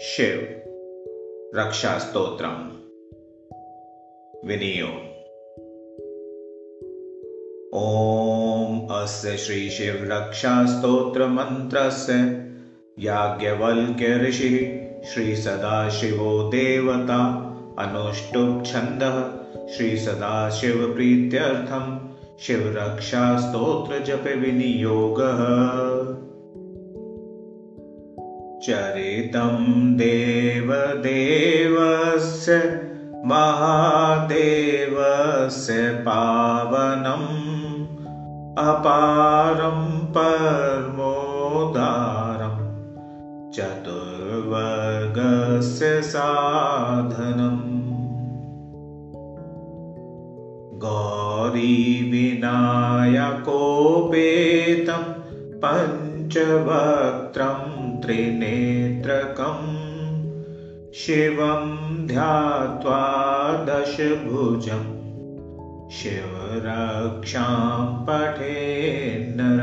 शिव। रक्षास्तोत्रम् विनियो ॐ अस्य श्रीशिवरक्षास्तोत्रमन्त्रस्य याज्ञवल्क्यऋषिः श्रीसदाशिवो देवता अनुष्टुप्छन्दः श्रीसदाशिवप्रीत्यर्थं शिवरक्षास्तोत्रजपविनियोगः चरितं देवदेवस्य महादेवस्य पावनम्। अपारं परमोदारं चतुर्वर्गस्य साधनम्। गौरीविनायकोपेतं पञ्चवक्त्रम् त्रिनेत्रकम् शिवं ध्यात्वा दशभुजम् शिवरक्षां पठेन्नर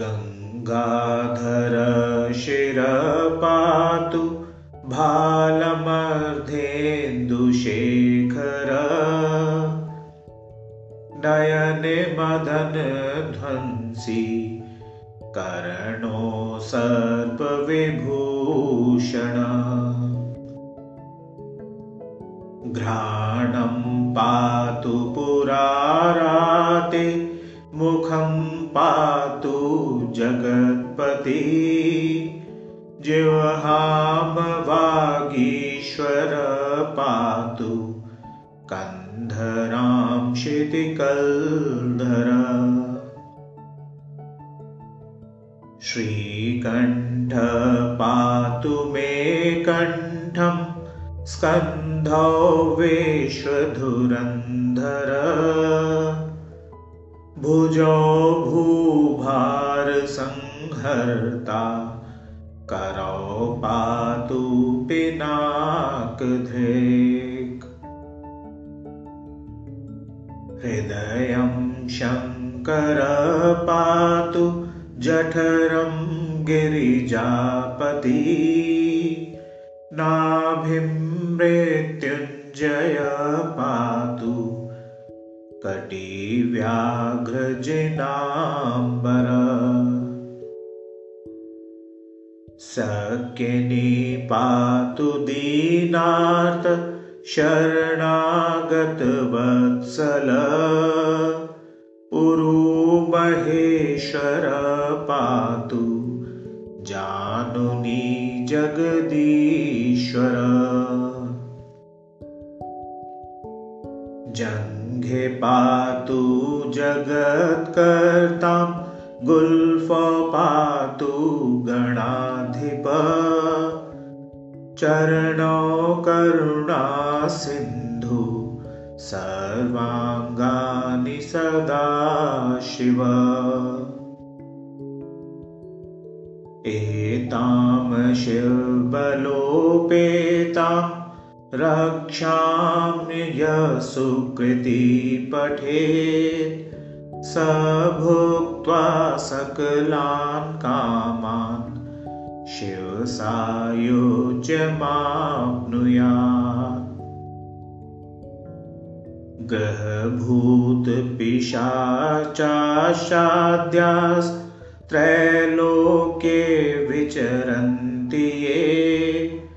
गङ्गाधर शिरपातु भालमर्धेन्दुशेखर नयने मदनध्वंसी करणो सर्पविभूषण। घ्राणं पातु पुराराते मुखं पातु जगत्पति। जिह्वामवागीश्वर पातु कन्धरां क्षितिकल्धर श्रीकण्ठ पातु मे कण्ठं स्कन्धौ विश्वधुरन्धर। भुजौ भूभारसंहर्ता करौ पातु पिनाकधृक्। हृदयं शङ्कर पातु जठरं गिरिजापति नाभिं मृत्युञ्जय पातु कटिव्याघ्रजिनाम्बर। सकिनी पातु दीनार्त शरणागतवत्सल उरुमहेश्वर पातु जानुनी जगदीश्वर। जङ्घे पातु जगत्कर्तां गुल्फ पातु गणाधिप। चरणौ करुणासिन्धु सर्वाङ्गानि सदा शिव। एतां शिवबलोपेतां यसुकृति पठेत् स भुक्त्वा सकलान् कामान् शिवसायुज्यमाप्नुयात् ग्रहभूतपिशाचाशाद्यास्त्रैलोके विचरन्ति ये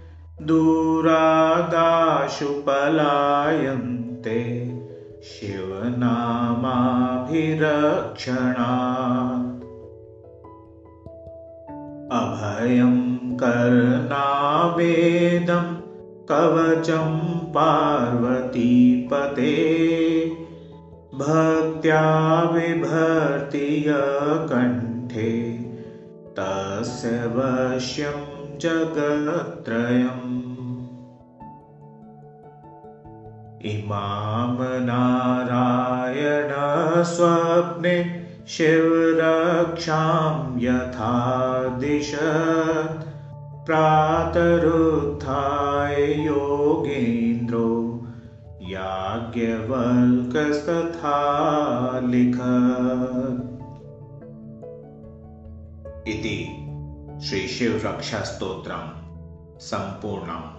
दूरादाशु पलायन्ते शिवनामाभिरक्षणा। अभयं कर्णावेदं कवचं पार्वतीपते। भक्त्या कण्ठे तस्य वश्यं जगत्त्रयम्। इमां नारायणस्वप्ने शिवरक्षां यथा दिशत् प्रातरुत्थाय योगेन्द्रो याज्ञवल्कस्तथा लिख इति श्रीशिवरक्षास्तोत्रम् सम्पूर्णम्